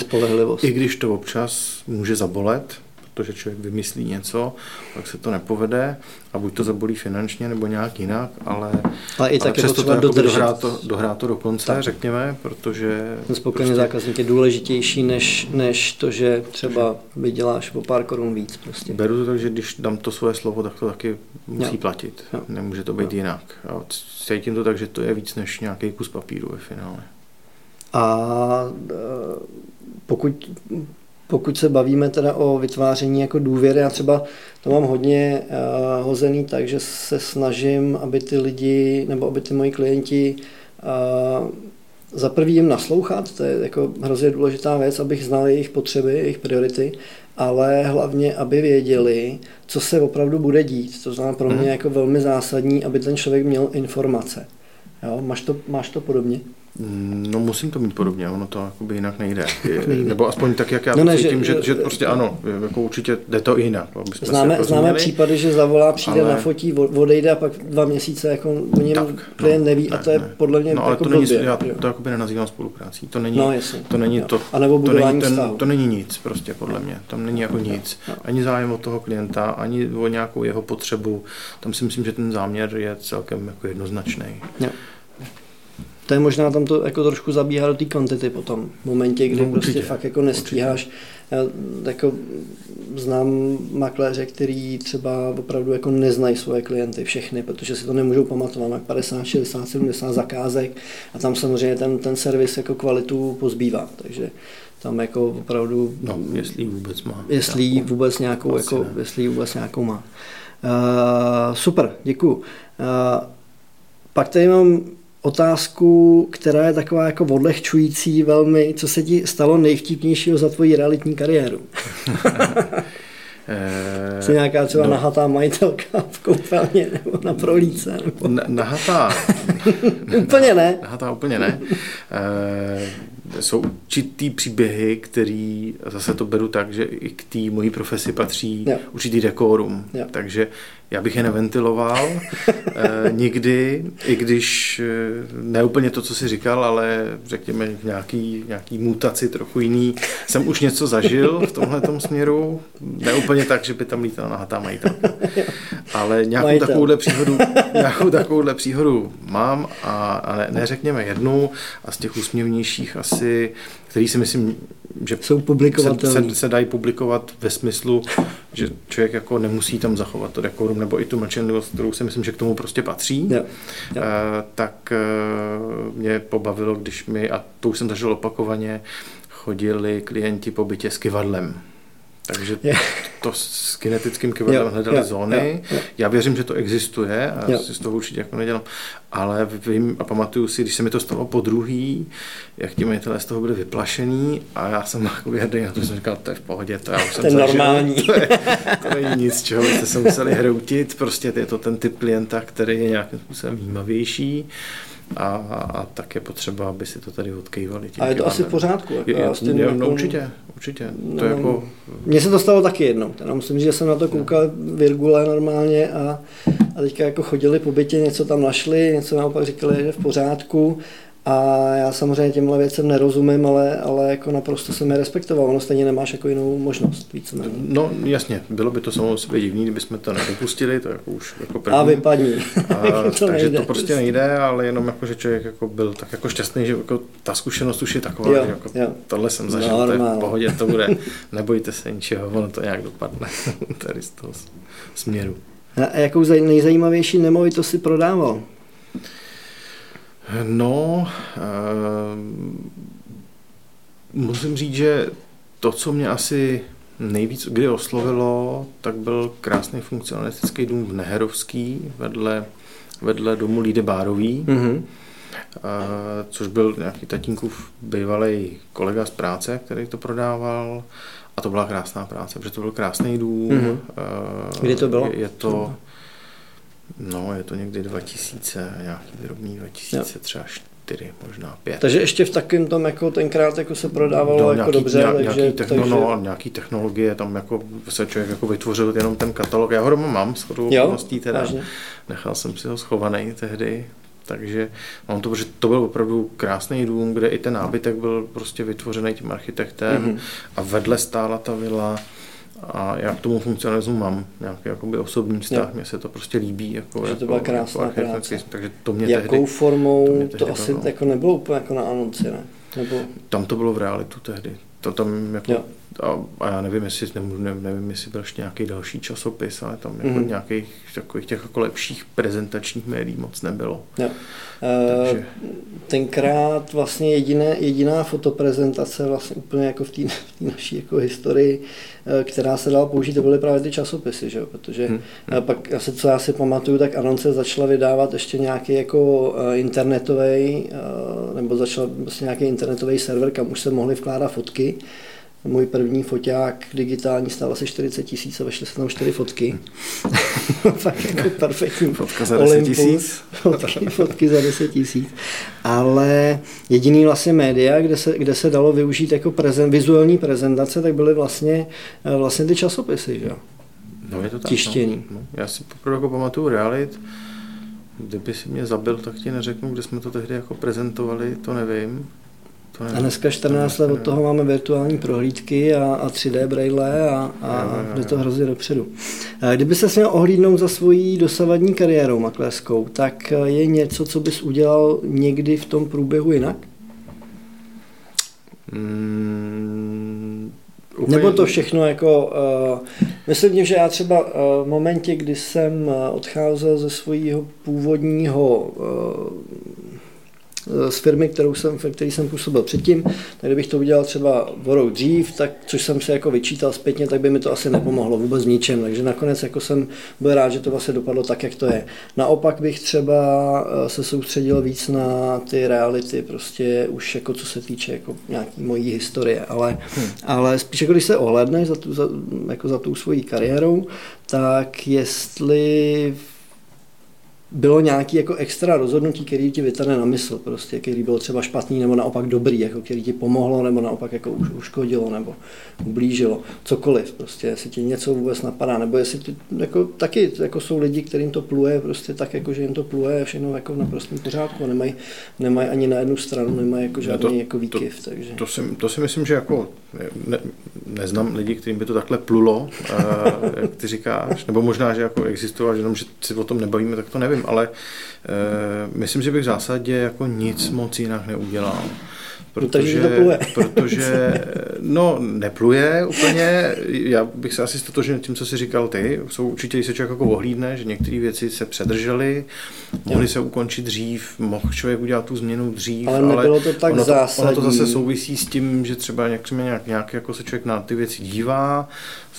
I když to občas může zabolet, protože člověk vymyslí něco, pak se to nepovede a buď to zabolí finančně nebo nějak jinak, ale, ale, i tak ale přesto to dohrát to, dohrát to do konce, tak. řekněme, protože... Ten spokojený prostě... zákazník je důležitější, než, než to, že třeba vyděláš o pár korun víc. Prostě. Beru to tak, že když dám to svoje slovo, tak to taky musí jo. platit. Jo. Nemůže to být jo. jinak. A cítím to tak, že to je víc než nějaký kus papíru ve finále. A e, pokud pokud se bavíme teda o vytváření jako důvěry, já třeba to mám hodně uh, hozený tak, že se snažím, aby ty lidi nebo aby ty moji klienti uh, za prvý jim naslouchat, to je jako hrozně důležitá věc, abych znal jejich potřeby, jejich priority, ale hlavně, aby věděli, co se opravdu bude dít. To znamená pro mě mhm. jako velmi zásadní, aby ten člověk měl informace. Jo, máš, to, máš to podobně? No musím to mít podobně, ono to jakoby jinak nejde. <laughs> nejde. Nebo aspoň tak, jak já no ne, cítím, že, že, že prostě ano, jako určitě jde to jinak. Známe, jako známe případy, že zavolá, přijde ale... na fotí, odejde a pak dva měsíce jako o něm tak, klient no, neví ne, a to je ne. podle mě no, ale jako to není, blbě, já to jakoby nenazývám spoluprácí. To není, no, to, není to, a nebo to, není ten, to není nic prostě podle mě. Tam není jako nic. Ani zájem od toho klienta, ani o nějakou jeho potřebu. Tam si myslím, že ten záměr je celkem jako jednoznačný to je možná tam to jako trošku zabíhá do té kvantity potom, v momentě, kdy no, prostě fakt jako nestíháš. Já jako znám makléře, který třeba opravdu jako neznají svoje klienty všechny, protože si to nemůžou pamatovat, mají 50, 60, 70 zakázek a tam samozřejmě ten, ten servis jako kvalitu pozbývá, takže tam jako opravdu... No, jestli vůbec má. Jestli vůbec nějakou, jako, jestli vůbec nějakou má. Uh, super, děkuju. Uh, pak tady mám otázku, která je taková jako odlehčující velmi, co se ti stalo nejvtipnějšího za tvoji realitní kariéru? Eh, <laughs> Jsi nějaká třeba no. nahatá majitelka v koupelně nebo na prolíce? Nebo... Na, nahatá. <laughs> úplně ne. Nahatá úplně ne. E, jsou určitý příběhy, který zase to beru tak, že i k té mojí profesi patří jo. určitý dekorum. Jo. Takže já bych je neventiloval <laughs> e, nikdy, i když e, ne úplně to, co jsi říkal, ale řekněme nějaký, nějaký mutaci trochu jiný. Jsem už něco zažil v tomhle směru, ne úplně tak, že by tam lítala nahatá majitelka. Ale nějakou Majitel. takovouhle příhodu, nějakou takovouhle příhodu mám a, a ne, neřekněme jednu a z těch úsměvnějších asi, který si myslím, že jsou. Se, se, se dají publikovat ve smyslu, že člověk jako nemusí tam zachovat to dekorum nebo i tu mlčenlivost, kterou si myslím, že k tomu prostě patří. Jo. Jo. Uh, tak uh, mě pobavilo, když mi, a to už jsem zažil opakovaně, chodili klienti po bytě s kivadlem. Takže je. to s kinetickým kivadlem hledali jo, zóny. Jo, jo. Já věřím, že to existuje a jo. si z toho určitě jako nedělám. Ale vím a pamatuju si, když se mi to stalo po druhý, jak ti majitelé z toho byli vyplašený a já jsem jako hrdý na to, jsem říkal, to je v pohodě, to já už jsem to zažil, normální. To, je, to není nic, čeho byste se museli hroutit, prostě je to ten typ klienta, který je nějakým způsobem výjimavější a, a tak je potřeba, aby si to tady odkejvali. A je to asi v pořádku. Jako je, je, je, no, určitě, určitě. No, to jako... Mně se to stalo taky jednou. Teda musím říct, že jsem na to koukal virgule normálně a, a teďka jako chodili po bytě, něco tam našli, něco naopak říkali, že v pořádku. A já samozřejmě těmhle věcem nerozumím, ale, ale jako naprosto jsem je respektoval. Ono stejně nemáš jako jinou možnost víc. No jasně, bylo by to samozřejmě divný, kdybychom to nedopustili, to jako už jako první. A vypadní. <laughs> A, to takže nejde. to prostě nejde, ale jenom jako, že člověk jako byl tak jako šťastný, že jako ta zkušenost už je taková, jo, že jako jo. tohle jsem zažil, no, to je v pohodě, to bude, <laughs> nebojte se ničeho, ono to nějak dopadne <laughs> tady z toho směru. A jakou nejzajímavější nemovitost si prodával? No, uh, musím říct, že to, co mě asi nejvíc kdy oslovilo, tak byl krásný funkcionalistický dům v Neherovský vedle, vedle domu Líde Bárový, mm-hmm. což byl nějaký tatínkův bývalý kolega z práce, který to prodával. A to byla krásná práce, protože to byl krásný dům. Mm-hmm. Kdy to bylo? Je, je to, no, je to někdy 2000, nějaký drobný 2000 jo. třeba 4, možná 5. Takže ještě v takém tom jako tenkrát jako se prodávalo no, jako nějaký, dobře. Nějak, takže, nějaký, techno, takže... no, nějaký technologie, tam jako se člověk jako vytvořil jenom ten katalog. Já ho doma mám, s okolností teda. Vážně? Nechal jsem si ho schovaný tehdy, takže mám to, že to byl opravdu krásný dům, kde i ten nábytek byl prostě vytvořený tím architektem mm-hmm. a vedle stála ta vila a já k tomu funkcionalismu mám nějaký jakoby osobní vztah, mně se to prostě líbí. Jako, že to byla jako krásná jako práce. Takže to mě Jakou tehdy, formou, to, mě tehdy to asi jako nebylo úplně jako na anonci, ne? Nebo... Tam to bylo v realitu tehdy. To tam jako, a, a, já nevím, jestli, ne, nevím, jestli byl ještě nějaký další časopis, ale tam jako mm-hmm. nějakých takových těch jako lepších prezentačních médií moc nebylo. Jo. Takže... Tenkrát vlastně jediné, jediná fotoprezentace vlastně úplně jako v té naší jako historii, e, která se dala použít, to byly právě ty časopisy, že? protože hmm. pak asi, co já si pamatuju, tak Anonce začala vydávat ještě nějaký jako internetový, nebo začal vlastně nějaký internetový server, kam už se mohly vkládat fotky můj první foťák digitální stál asi 40 tisíc a vešly se tam čtyři fotky. <laughs> Fakt jako perfektní. Fotka za 10 tisíc. Fotky, fotky za 10 tisíc. Ale jediný vlastně média, kde se, kde se dalo využít jako prezent, vizuální prezentace, tak byly vlastně, eh, vlastně ty časopisy, že? No je to tak. Tištěný. No. No. Já si poprvé jako pamatuju realit, kdyby si mě zabil, tak ti neřeknu, kde jsme to tehdy jako prezentovali, to nevím. A dneska 14 let od toho máme virtuální prohlídky a, a 3D braille a, a jde to hrozně dopředu. Kdyby se měl ohlídnout za svojí dosavadní kariérou makléřskou, tak je něco, co bys udělal někdy v tom průběhu jinak? Hmm, úplně... Nebo to všechno jako, uh, myslím, že já třeba uh, v momentě, kdy jsem odcházel ze svého původního uh, z firmy, kterou jsem, v který jsem působil předtím, tak kdybych to udělal třeba o rok dřív, tak, což jsem se jako vyčítal zpětně, tak by mi to asi nepomohlo vůbec ničem. Takže nakonec jako jsem byl rád, že to vlastně dopadlo tak, jak to je. Naopak bych třeba eh, se soustředil víc na ty reality, prostě už jako co se týče jako nějaký mojí historie, ale, hmm. ale spíš jako když se ohledneš za tu, za, jako za tou svojí kariérou, tak jestli bylo nějaký jako extra rozhodnutí, který ti vytane na mysl, prostě, který byl třeba špatný nebo naopak dobrý, jako který ti pomohlo nebo naopak jako uškodilo nebo ublížilo, cokoliv, prostě, jestli ti něco vůbec napadá, nebo jestli ti, jako, taky jako jsou lidi, kterým to pluje, prostě tak, jako, že jim to pluje všechno jako v naprostém pořádku, nemají, nemají ani na jednu stranu, nemají jako žádný to, jako výkyv, to, takže. To si, to si myslím, že jako ne, neznám lidi, kterým by to takhle plulo, jak ty říkáš, nebo možná, že jako existoval, že jenom, že si o tom nebavíme, tak to nevím, ale uh, myslím, že bych v zásadě jako nic moc jinak neudělal. Protože, to pluje. <laughs> <laughs> protože, no, nepluje úplně. Já bych se asi stotožnil tím, co jsi říkal ty. Jsou určitě, když se člověk jako ohlídne, že některé věci se předržely, mohly se ukončit dřív, mohl člověk udělat tu změnu dřív, ale, nebylo ale to tak ono, zásadní. To, ono to zase souvisí s tím, že třeba nějak, nějak, nějak jako se člověk na ty věci dívá,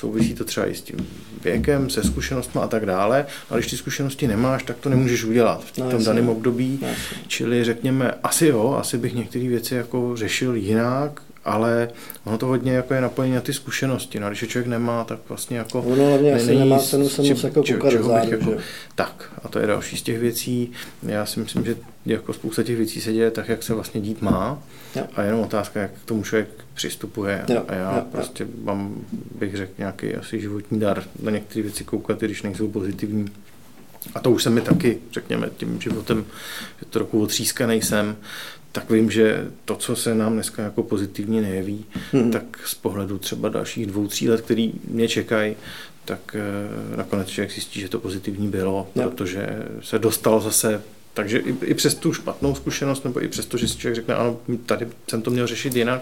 souvisí to třeba i s tím věkem, se zkušenostmi a tak dále, ale když ty zkušenosti nemáš, tak to nemůžeš udělat v tom no, daném období. No, Čili řekněme, asi jo, asi bych některé věci jako řešil jinak, ale ono to hodně jako je napojené na ty zkušenosti. No, když je člověk nemá, tak vlastně jako... Ono hlavně asi nemá cenu se moc jako koukat zádu, jako, Tak, a to je další z těch věcí. Já si myslím, že jako spousta těch věcí se děje tak, jak se vlastně dít má. Jo. A jenom otázka, jak k tomu člověk přistupuje. Jo, a já jo, prostě mám, bych řekl, nějaký asi životní dar na některé věci koukat, i když nejsou pozitivní. A to už se mi taky, řekněme, tím životem, že to trochu otřískaný jsem, tak vím, že to, co se nám dneska jako pozitivní nejeví, hmm. tak z pohledu třeba dalších dvou, tří let, který mě čekají, tak eh, nakonec člověk zjistí, že to pozitivní bylo, no. protože se dostal zase takže i, i přes tu špatnou zkušenost, nebo i přes to, že si člověk řekne, ano, tady jsem to měl řešit jinak,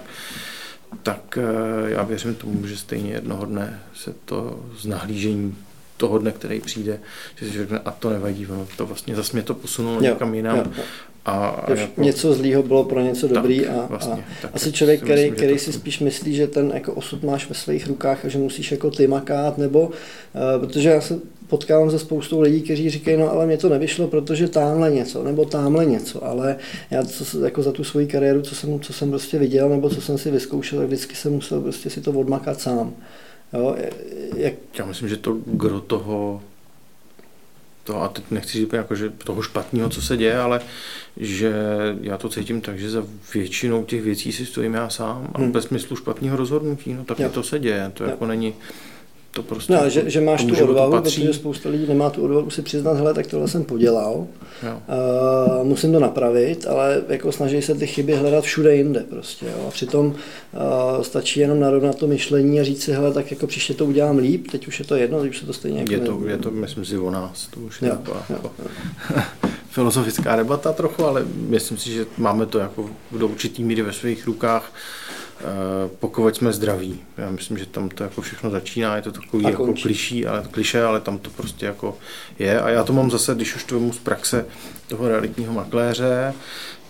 tak eh, já věřím tomu, že stejně jednoho dne se to z nahlížení toho dne, který přijde, že si řekne, a to nevadí, ono to vlastně zase mě to posunulo někam jinam. Jo, jo. A, a jako, něco zlého bylo pro něco tak, dobrý a, vlastně, a asi člověk, který, myslím, který si spíš myslí, že ten jako osud máš ve svých rukách a že musíš jako ty makát, nebo uh, protože já se potkávám se spoustou lidí, kteří říkají, no ale mě to nevyšlo, protože tamhle něco, nebo tamhle něco, ale já co, jako za tu svoji kariéru, co jsem, co jsem prostě viděl, nebo co jsem si vyzkoušel, tak vždycky jsem musel prostě si to odmakat sám. Jo, jak... Já myslím, že to gro toho to, a teď nechci říct jako, že toho špatného, co se děje, ale že já to cítím tak, že za většinou těch věcí si stojím já sám a hmm. bez smyslu špatného rozhodnutí, no tak jo. to se děje, to jo. jako není, to prostě... No, že, že máš tu odvahu, protože spousta lidí nemá tu odvahu si přiznat, hele, tak tohle jsem podělal, uh, musím to napravit, ale jako snaží se ty chyby hledat všude jinde prostě, jo. A přitom uh, stačí jenom narovnat to myšlení a říct si, hele, tak jako příště to udělám líp, teď už je to jedno, teď už se to stejně jako je to, je to, myslím si, o nás, to už je jo, taková, jo, jako, jo. <laughs> filozofická debata trochu, ale myslím si, že máme to jako do určitý míry ve svých rukách. Eh, pokud jsme zdraví. Já myslím, že tam to jako všechno začíná, je to takový jako kliší, ale, kliše, ale tam to prostě jako je. A já to mám zase, když už to vemu z praxe toho realitního makléře,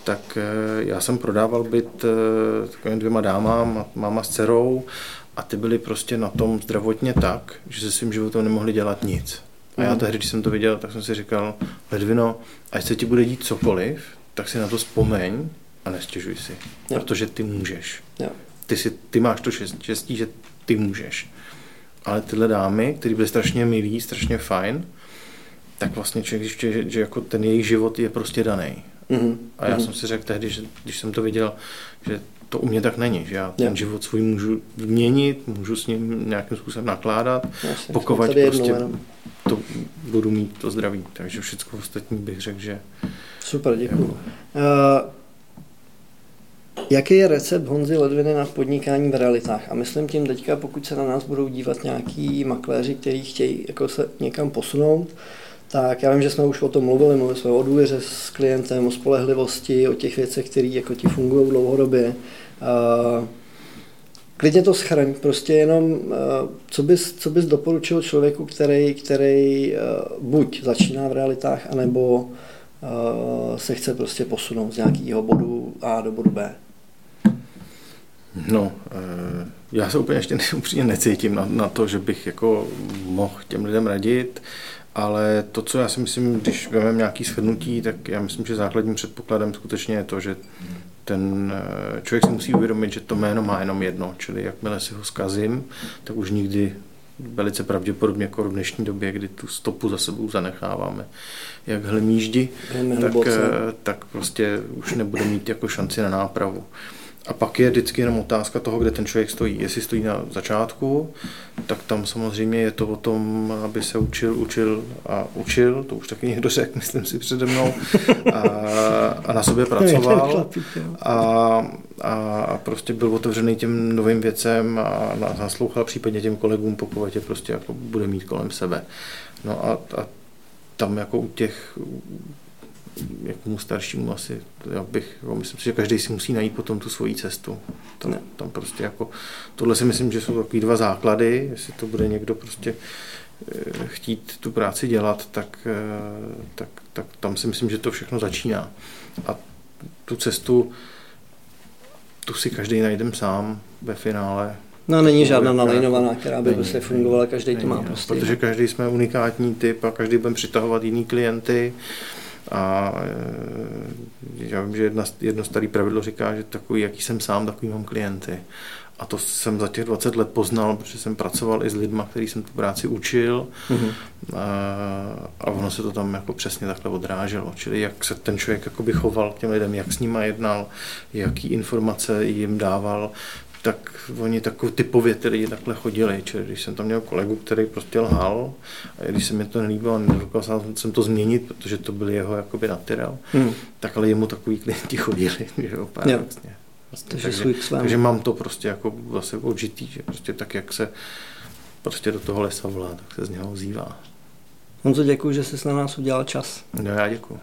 tak eh, já jsem prodával byt eh, takovým dvěma dámám, máma s dcerou, a ty byly prostě na tom zdravotně tak, že se svým životem nemohli dělat nic. A já mhm. tehdy, když jsem to viděl, tak jsem si říkal, Ledvino, ať se ti bude dít cokoliv, tak si na to vzpomeň a nestěžuj si, jo. protože ty můžeš. Jo. Ty, si, ty máš to štěstí, že ty můžeš. Ale tyhle dámy, které byly strašně milí, strašně fajn, tak vlastně člověk zjišťuje, že, že jako ten jejich život je prostě daný. Mm-hmm. A já mm-hmm. jsem si řekl tehdy, že když jsem to viděl, že to u mě tak není, že já ten yeah. život svůj můžu měnit, můžu s ním nějakým způsobem nakládat, Jasně, pokud prostě to budu mít to zdraví. Takže všechno ostatní bych řekl, že... Super, děkuji. Jako... Uh, Jaký je recept Honzy Ledviny na podnikání v realitách? A myslím tím teďka, pokud se na nás budou dívat nějaký makléři, kteří chtějí jako se někam posunout, tak já vím, že jsme už o tom mluvili, mluvili jsme o důvěře s klientem, o spolehlivosti, o těch věcech, které jako ti fungují dlouhodobě. Klidně to schraň, prostě jenom, co bys, co bys doporučil člověku, který, který buď začíná v realitách, anebo se chce prostě posunout z nějakého bodu A do bodu B. No, eh, já se úplně ještě <laughs> upřímně necítím na, na to, že bych jako mohl těm lidem radit, ale to, co já si myslím, když vezmeme nějaký shrnutí, tak já myslím, že základním předpokladem skutečně je to, že ten eh, člověk si musí uvědomit, že to jméno má jenom jedno, čili jakmile si ho zkazím, tak už nikdy velice pravděpodobně jako v dnešní době, kdy tu stopu za sebou zanecháváme jak hlemíždi, tak, eh, tak prostě už nebude mít jako šanci na nápravu. A pak je vždycky jenom otázka toho, kde ten člověk stojí. Jestli stojí na začátku, tak tam samozřejmě je to o tom, aby se učil, učil a učil, to už taky někdo řekl, myslím si přede mnou, a, a na sobě pracoval a, a prostě byl otevřený těm novým věcem a naslouchal případně těm kolegům, pokud je prostě jako bude mít kolem sebe. No a, a tam jako u těch jakomu staršímu asi, já bych, jako myslím si, že každý si musí najít potom tu svoji cestu. Tam, tam prostě jako, tohle si myslím, že jsou takový dva základy, jestli to bude někdo prostě eh, chtít tu práci dělat, tak, eh, tak, tak tam si myslím, že to všechno začíná. A tu cestu, tu si každý najdem sám ve finále. No není žádná nalajnovaná, která by prostě fungovala, každý to má prostě. Protože každý jsme unikátní typ a každý budeme přitahovat jiný klienty a e, já vím, že jedna, jedno staré pravidlo říká, že takový, jaký jsem sám, takový mám klienty. A to jsem za těch 20 let poznal, protože jsem pracoval i s lidmi, který jsem tu práci učil mm-hmm. a, a ono se to tam jako přesně takhle odráželo. Čili jak se ten člověk jakoby choval k těm lidem, jak s nimi jednal, jaký informace jim dával, tak oni takový typově ty lidi takhle chodili. Čili když jsem tam měl kolegu, který prostě lhal, a když se mi to nelíbilo nedokázal jsem to změnit, protože to byl jeho jakoby naturel, hmm. tak ale jemu takový klienti chodili. <laughs> Že opět, vlastně. Vlastně, takže, takže, takže, mám to prostě jako zase určitý, že prostě tak, jak se prostě do toho lesa volá, tak se z něho ozývá. Honzo, děkuji, že jsi na nás udělal čas. No já děkuji.